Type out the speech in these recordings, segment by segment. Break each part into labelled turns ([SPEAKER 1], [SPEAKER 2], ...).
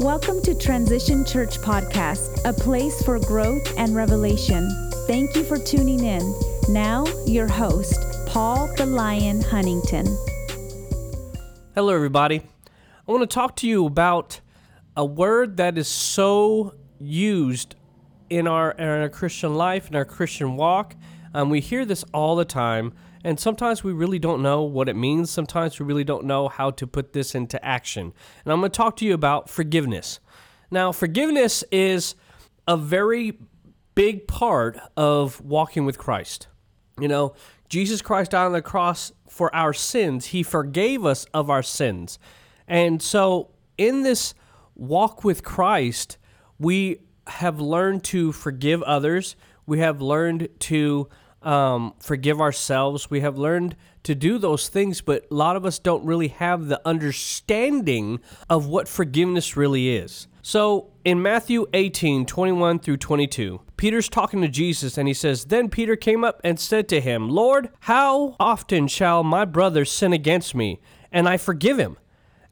[SPEAKER 1] Welcome to Transition Church Podcast, a place for growth and revelation. Thank you for tuning in. Now, your host, Paul the Lion Huntington.
[SPEAKER 2] Hello, everybody. I want to talk to you about a word that is so used in our, in our Christian life, in our Christian walk. Um, we hear this all the time, and sometimes we really don't know what it means. Sometimes we really don't know how to put this into action. And I'm going to talk to you about forgiveness. Now, forgiveness is a very big part of walking with Christ. You know, Jesus Christ died on the cross for our sins, He forgave us of our sins. And so, in this walk with Christ, we have learned to forgive others, we have learned to um, forgive ourselves. We have learned to do those things, but a lot of us don't really have the understanding of what forgiveness really is. So in Matthew 18, 21 through 22, Peter's talking to Jesus and he says, Then Peter came up and said to him, Lord, how often shall my brother sin against me, and I forgive him?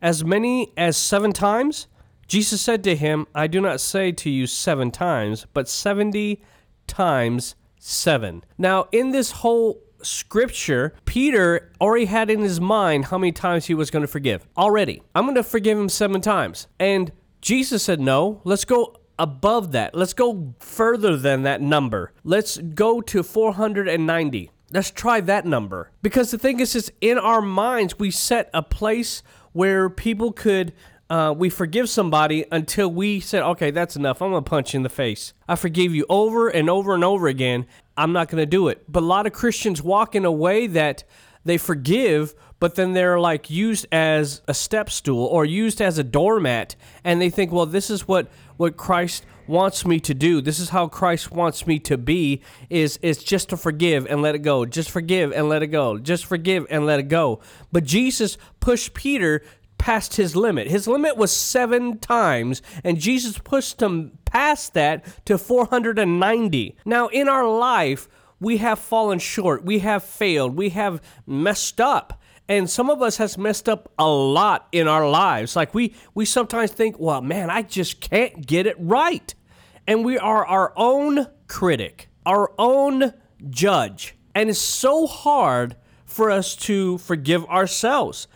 [SPEAKER 2] As many as seven times? Jesus said to him, I do not say to you seven times, but seventy times 7. Now, in this whole scripture, Peter already had in his mind how many times he was going to forgive. Already. I'm going to forgive him 7 times. And Jesus said, "No, let's go above that. Let's go further than that number. Let's go to 490." Let's try that number. Because the thing is, is in our minds, we set a place where people could uh, we forgive somebody until we said, okay, that's enough. I'm going to punch you in the face. I forgive you over and over and over again. I'm not going to do it. But a lot of Christians walk in a way that they forgive, but then they're like used as a step stool or used as a doormat. And they think, well, this is what, what Christ wants me to do. This is how Christ wants me to be is is just to forgive and let it go. Just forgive and let it go. Just forgive and let it go. But Jesus pushed Peter past his limit. His limit was seven times, and Jesus pushed him past that to 490. Now, in our life, we have fallen short, we have failed, we have messed up. And some of us has messed up a lot in our lives. Like we we sometimes think, well, man, I just can't get it right. And we are our own critic, our own judge. And it's so hard for us to forgive ourselves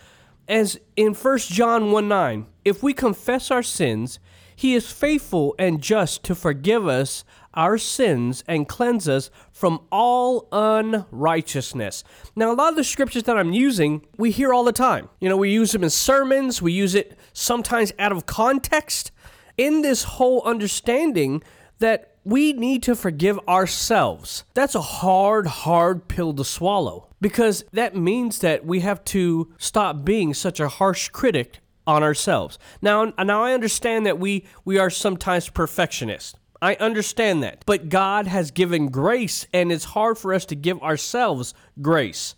[SPEAKER 2] as in 1 John 1 9, if we confess our sins, he is faithful and just to forgive us our sins and cleanse us from all unrighteousness. Now, a lot of the scriptures that I'm using, we hear all the time. You know, we use them in sermons, we use it sometimes out of context. In this whole understanding that we need to forgive ourselves. That's a hard, hard pill to swallow because that means that we have to stop being such a harsh critic on ourselves. Now, now I understand that we we are sometimes perfectionists. I understand that. But God has given grace and it's hard for us to give ourselves grace.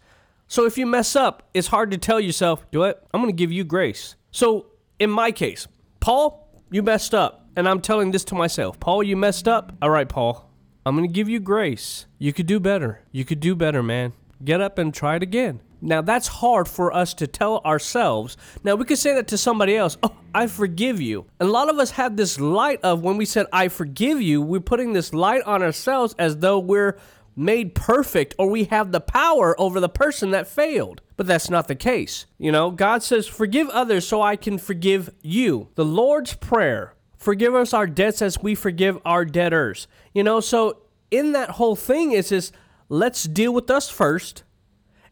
[SPEAKER 2] So if you mess up, it's hard to tell yourself, "Do it. I'm going to give you grace." So, in my case, Paul, you messed up and I'm telling this to myself Paul, you messed up. All right, Paul, I'm going to give you grace. You could do better. You could do better, man. Get up and try it again. Now, that's hard for us to tell ourselves. Now, we could say that to somebody else. Oh, I forgive you. And a lot of us have this light of when we said, I forgive you, we're putting this light on ourselves as though we're made perfect or we have the power over the person that failed. But that's not the case. You know, God says, Forgive others so I can forgive you. The Lord's Prayer forgive us our debts as we forgive our debtors. You know, so in that whole thing is this let's deal with us first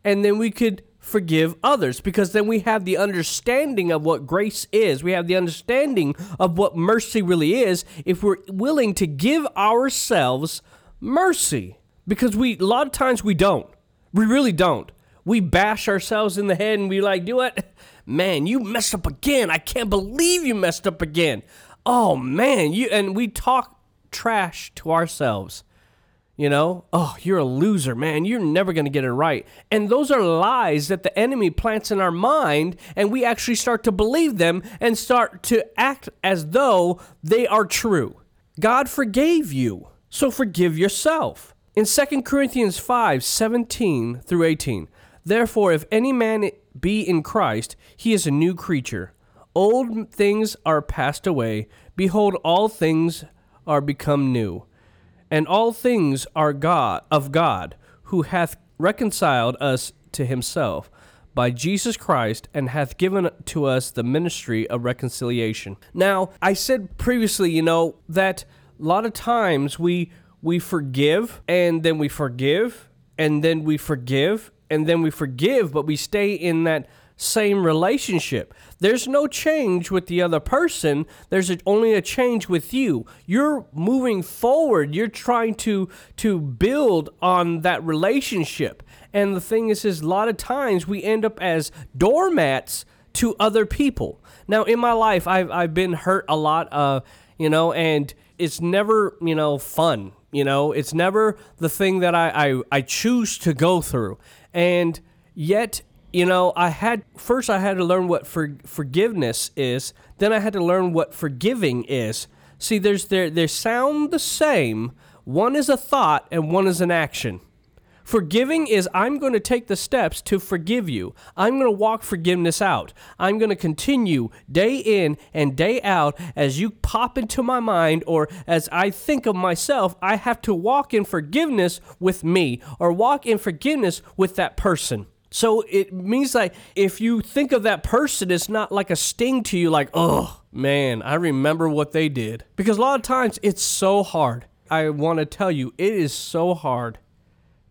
[SPEAKER 2] and then we could forgive others because then we have the understanding of what grace is. We have the understanding of what mercy really is if we're willing to give ourselves mercy. Because we a lot of times we don't. We really don't. We bash ourselves in the head and we like, do what? Man, you messed up again. I can't believe you messed up again oh man, you and we talk trash to ourselves. You know, oh, you're a loser, man. You're never going to get it right. And those are lies that the enemy plants in our mind, and we actually start to believe them and start to act as though they are true. God forgave you, so forgive yourself. In 2 Corinthians 5 17 through 18, therefore, if any man be in Christ, he is a new creature. Old things are passed away. Behold, all things are become new. And all things are God of God, who hath reconciled us to himself by Jesus Christ and hath given to us the ministry of reconciliation. Now, I said previously, you know, that a lot of times we we forgive and then we forgive and then we forgive and then we forgive, but we stay in that same relationship. There's no change with the other person. There's only a change with you. You're moving forward. You're trying to to build on that relationship. And the thing is, is a lot of times we end up as doormats to other people. Now, in my life, I've I've been hurt a lot. Uh, you know, and it's never you know fun. You know, it's never the thing that I I, I choose to go through. And yet you know, I had first I had to learn what for, forgiveness is, then I had to learn what forgiving is. See, there's there they sound the same. One is a thought and one is an action. Forgiving is I'm going to take the steps to forgive you. I'm going to walk forgiveness out. I'm going to continue day in and day out as you pop into my mind or as I think of myself, I have to walk in forgiveness with me or walk in forgiveness with that person. So it means like if you think of that person, it's not like a sting to you, like, oh man, I remember what they did. Because a lot of times it's so hard. I want to tell you, it is so hard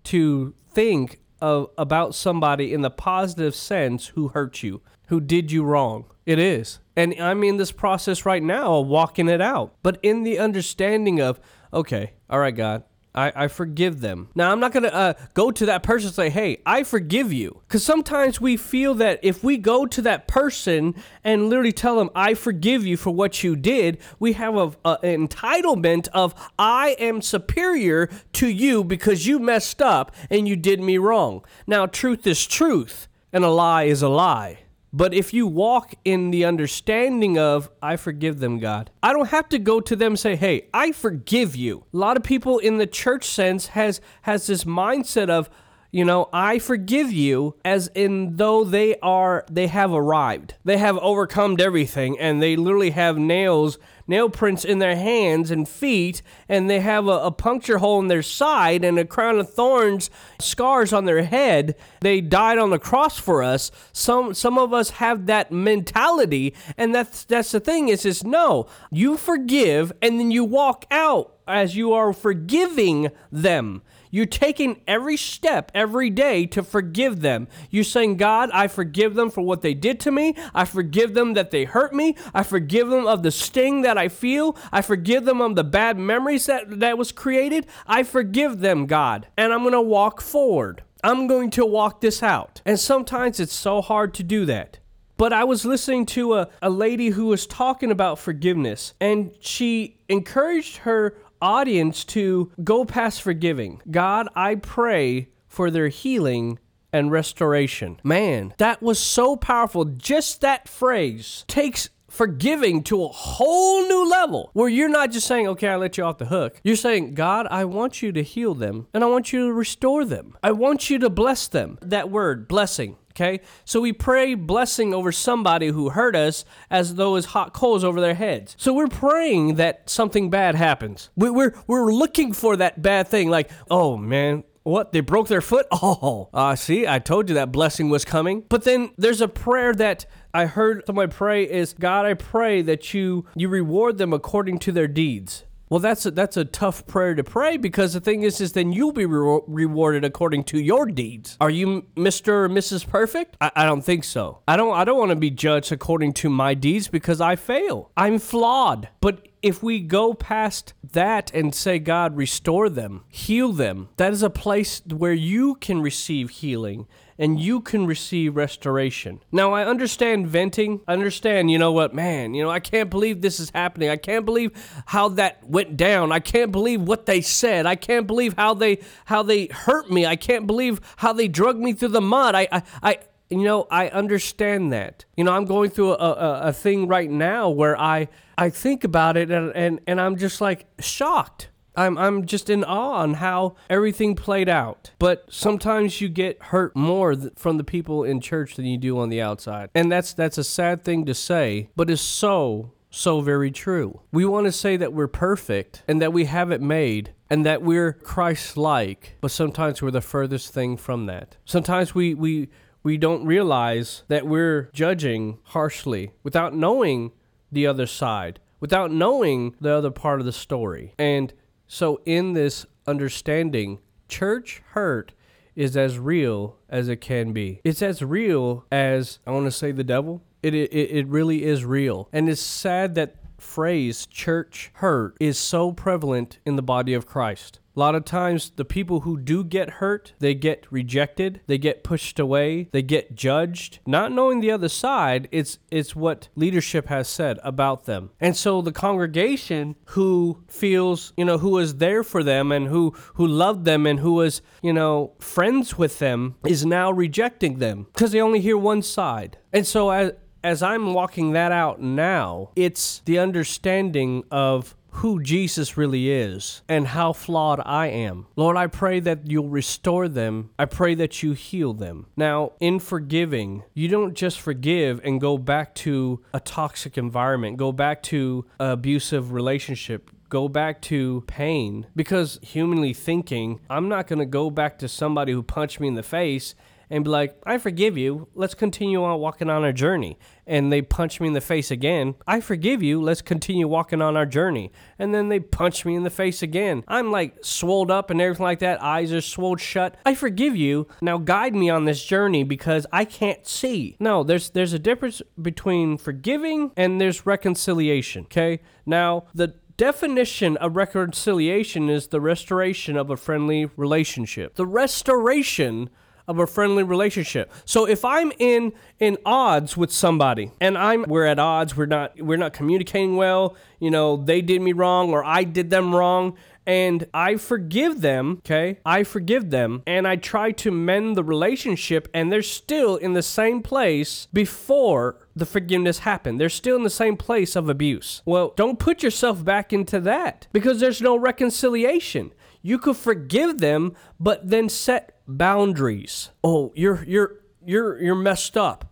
[SPEAKER 2] to think of about somebody in the positive sense who hurt you, who did you wrong. It is. And I'm in this process right now of walking it out. But in the understanding of, okay, all right, God, I, I forgive them. Now, I'm not going to uh, go to that person and say, hey, I forgive you. Because sometimes we feel that if we go to that person and literally tell them, I forgive you for what you did, we have a, a, an entitlement of, I am superior to you because you messed up and you did me wrong. Now, truth is truth, and a lie is a lie. But if you walk in the understanding of, I forgive them, God, I don't have to go to them say, hey, I forgive you. A lot of people in the church sense has has this mindset of, you know, I forgive you as in though they are they have arrived. They have overcome everything and they literally have nails, nail prints in their hands and feet, and they have a, a puncture hole in their side and a crown of thorns, scars on their head. They died on the cross for us. Some some of us have that mentality, and that's that's the thing is is no, you forgive and then you walk out as you are forgiving them. You're taking every step every day to forgive them. You're saying, God, I forgive them for what they did to me. I forgive them that they hurt me. I forgive them of the sting that I feel. I forgive them of the bad memories that, that was created. I forgive them, God. And I'm going to walk forward. I'm going to walk this out. And sometimes it's so hard to do that. But I was listening to a, a lady who was talking about forgiveness, and she encouraged her audience to go past forgiving. God, I pray for their healing and restoration. Man, that was so powerful. Just that phrase takes forgiving to a whole new level where you're not just saying, okay, I let you off the hook. You're saying, God, I want you to heal them and I want you to restore them. I want you to bless them. That word, blessing. Okay? So we pray blessing over somebody who hurt us as though it's hot coals over their heads. So we're praying that something bad happens. We, we're, we're looking for that bad thing, like, oh man, what? They broke their foot? Oh, uh, see, I told you that blessing was coming. But then there's a prayer that I heard somebody pray is God, I pray that you you reward them according to their deeds. Well, that's a, that's a tough prayer to pray because the thing is, is then you'll be re- rewarded according to your deeds. Are you Mister or Mrs. Perfect? I, I don't think so. I don't I don't want to be judged according to my deeds because I fail. I'm flawed. But if we go past that and say, God, restore them, heal them, that is a place where you can receive healing and you can receive restoration. Now, I understand venting. I understand, you know what, man, you know, I can't believe this is happening. I can't believe how that went down. I can't believe what they said. I can't believe how they how they hurt me. I can't believe how they drug me through the mud. I I, I you know, I understand that. You know, I'm going through a, a, a thing right now where I I think about it and, and, and I'm just like shocked. I'm I'm just in awe on how everything played out. But sometimes you get hurt more th- from the people in church than you do on the outside. And that's that's a sad thing to say, but it's so so very true. We want to say that we're perfect and that we have it made and that we're Christ-like, but sometimes we're the furthest thing from that. Sometimes we we we don't realize that we're judging harshly without knowing the other side, without knowing the other part of the story. And so in this understanding, church hurt is as real as it can be. It's as real as I want to say the devil. It, it it really is real. And it's sad that phrase church hurt is so prevalent in the body of Christ. A lot of times, the people who do get hurt, they get rejected, they get pushed away, they get judged. Not knowing the other side, it's it's what leadership has said about them. And so the congregation who feels, you know, who is there for them and who who loved them and who was, you know, friends with them is now rejecting them because they only hear one side. And so as as I'm walking that out now, it's the understanding of who Jesus really is and how flawed I am. Lord, I pray that you'll restore them. I pray that you heal them. Now, in forgiving, you don't just forgive and go back to a toxic environment, go back to abusive relationship go back to pain because humanly thinking, I'm not going to go back to somebody who punched me in the face and be like, I forgive you. Let's continue on walking on our journey. And they punch me in the face again. I forgive you. Let's continue walking on our journey. And then they punch me in the face again. I'm like swolled up and everything like that. Eyes are swolled shut. I forgive you. Now guide me on this journey because I can't see. No, there's there's a difference between forgiving and there's reconciliation. Okay. Now the definition of reconciliation is the restoration of a friendly relationship. The restoration of a friendly relationship. So if I'm in in odds with somebody and I'm we're at odds, we're not we're not communicating well, you know, they did me wrong or I did them wrong and I forgive them, okay? I forgive them and I try to mend the relationship and they're still in the same place before the forgiveness happened. They're still in the same place of abuse. Well, don't put yourself back into that because there's no reconciliation. You could forgive them, but then set boundaries. Oh, you're you're you're you're messed up.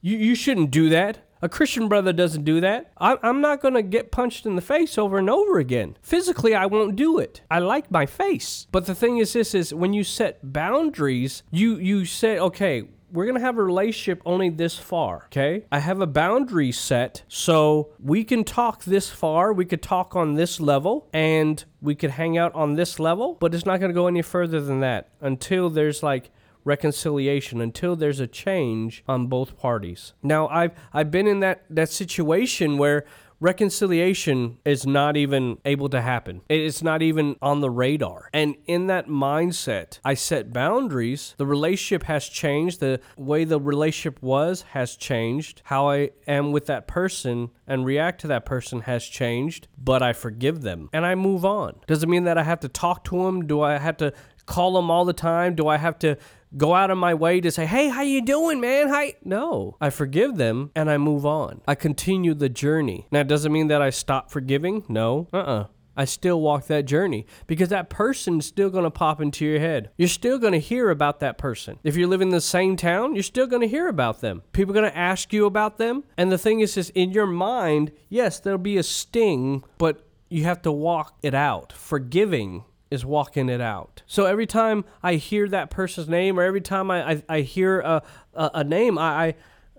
[SPEAKER 2] You you shouldn't do that. A Christian brother doesn't do that. I, I'm not going to get punched in the face over and over again. Physically, I won't do it. I like my face. But the thing is, this is when you set boundaries, you you say, okay, we're gonna have a relationship only this far, okay? I have a boundary set, so we can talk this far, we could talk on this level, and we could hang out on this level, but it's not gonna go any further than that until there's like reconciliation until there's a change on both parties. Now I've I've been in that that situation where reconciliation is not even able to happen. It's not even on the radar. And in that mindset, I set boundaries. The relationship has changed. The way the relationship was has changed. How I am with that person and react to that person has changed, but I forgive them and I move on. Does it mean that I have to talk to them? Do I have to call them all the time? Do I have to go out of my way to say, "Hey, how you doing, man?" Hi. No, I forgive them and I move on. I continue the journey. Now, it doesn't mean that I stop forgiving? No. Uh-uh. I still walk that journey because that person's still going to pop into your head. You're still going to hear about that person. If you live in the same town, you're still going to hear about them. People are going to ask you about them. And the thing is, is in your mind, yes, there'll be a sting, but you have to walk it out. Forgiving is walking it out. So every time I hear that person's name, or every time I I, I hear a, a, a name, I, I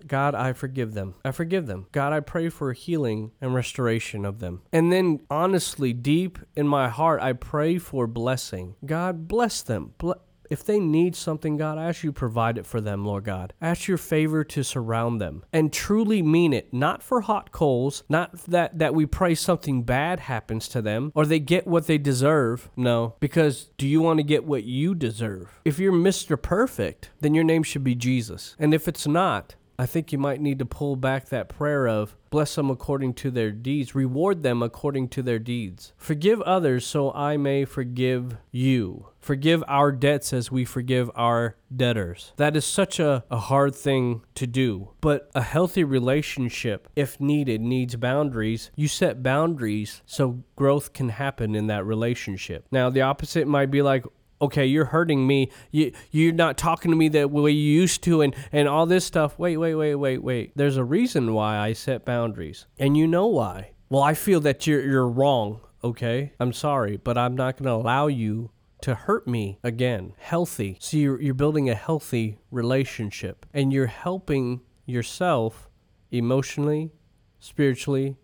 [SPEAKER 2] God, I forgive them. I forgive them. God, I pray for healing and restoration of them. And then, honestly, deep in my heart, I pray for blessing. God, bless them. If they need something, God, I ask you provide it for them, Lord God. I ask your favor to surround them and truly mean it, not for hot coals, not that, that we pray something bad happens to them or they get what they deserve. No, because do you want to get what you deserve? If you're Mr. Perfect, then your name should be Jesus. And if it's not, I think you might need to pull back that prayer of bless them according to their deeds, reward them according to their deeds. Forgive others so I may forgive you. Forgive our debts as we forgive our debtors. That is such a, a hard thing to do. But a healthy relationship, if needed, needs boundaries. You set boundaries so growth can happen in that relationship. Now, the opposite might be like, okay, you're hurting me. You you're not talking to me the way you used to and and all this stuff. Wait, wait, wait, wait, wait. There's a reason why I set boundaries. And you know why. Well, I feel that you're you're wrong, okay? I'm sorry, but I'm not going to allow you to hurt me again. Healthy. So you're you're building a healthy relationship and you're helping yourself emotionally, spiritually,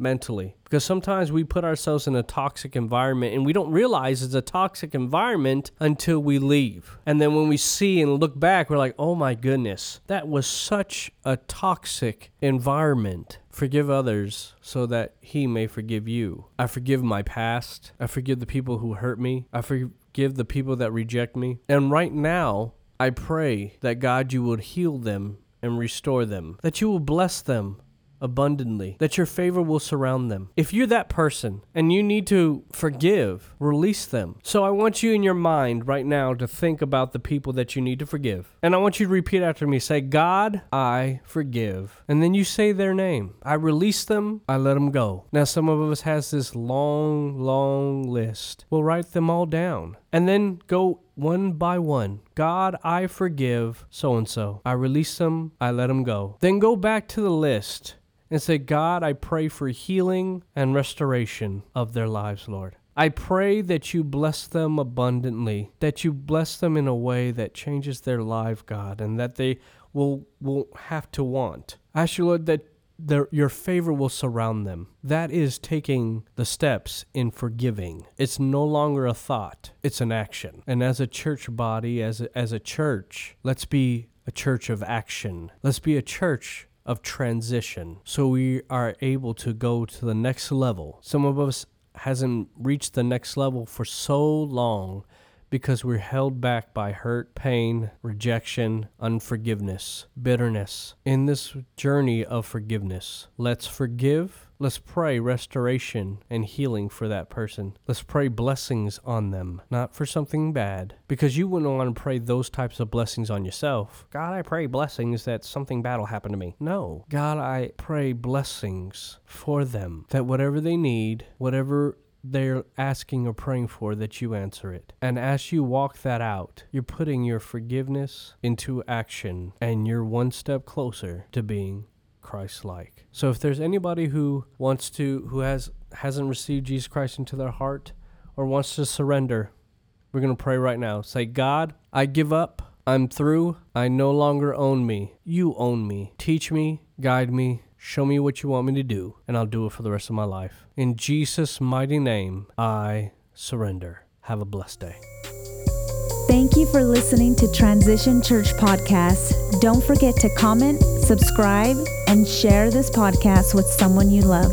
[SPEAKER 2] mentally. Because sometimes we put ourselves in a toxic environment and we don't realize it's a toxic environment until we leave. And then when we see and look back, we're like, oh my goodness, that was such a toxic environment. Forgive others so that He may forgive you. I forgive my past. I forgive the people who hurt me. I forgive the people that reject me. And right now, I pray that God, you would heal them and restore them, that you will bless them abundantly, that your favor will surround them. If you're that person and you need to forgive, release them. So I want you in your mind right now to think about the people that you need to forgive. And I want you to repeat after me say, God, I forgive. And then you say their name. I release them, I let them go. Now, some of us has this long, long list. We'll write them all down and then go one by one. God, I forgive so and so. I release them, I let them go. Then go back to the list and say, God, I pray for healing and restoration of their lives, Lord. I pray that you bless them abundantly, that you bless them in a way that changes their life, God, and that they will will have to want. I ask you, Lord, that their, your favor will surround them. That is taking the steps in forgiving. It's no longer a thought, it's an action. And as a church body, as a, as a church, let's be a church of action. Let's be a church of transition so we are able to go to the next level. Some of us hasn't reached the next level for so long because we're held back by hurt, pain, rejection, unforgiveness, bitterness. In this journey of forgiveness, let's forgive Let's pray restoration and healing for that person. Let's pray blessings on them, not for something bad, because you wouldn't want to pray those types of blessings on yourself. God, I pray blessings that something bad will happen to me. No. God, I pray blessings for them, that whatever they need, whatever they're asking or praying for that you answer it. And as you walk that out, you're putting your forgiveness into action and you're one step closer to being Christ like. So if there's anybody who wants to who has hasn't received Jesus Christ into their heart or wants to surrender, we're going to pray right now. Say, "God, I give up. I'm through. I no longer own me. You own me. Teach me, guide me, show me what you want me to do, and I'll do it for the rest of my life. In Jesus' mighty name, I surrender. Have a blessed day.
[SPEAKER 1] Thank you for listening to Transition Church Podcast. Don't forget to comment, subscribe, and share this podcast with someone you love.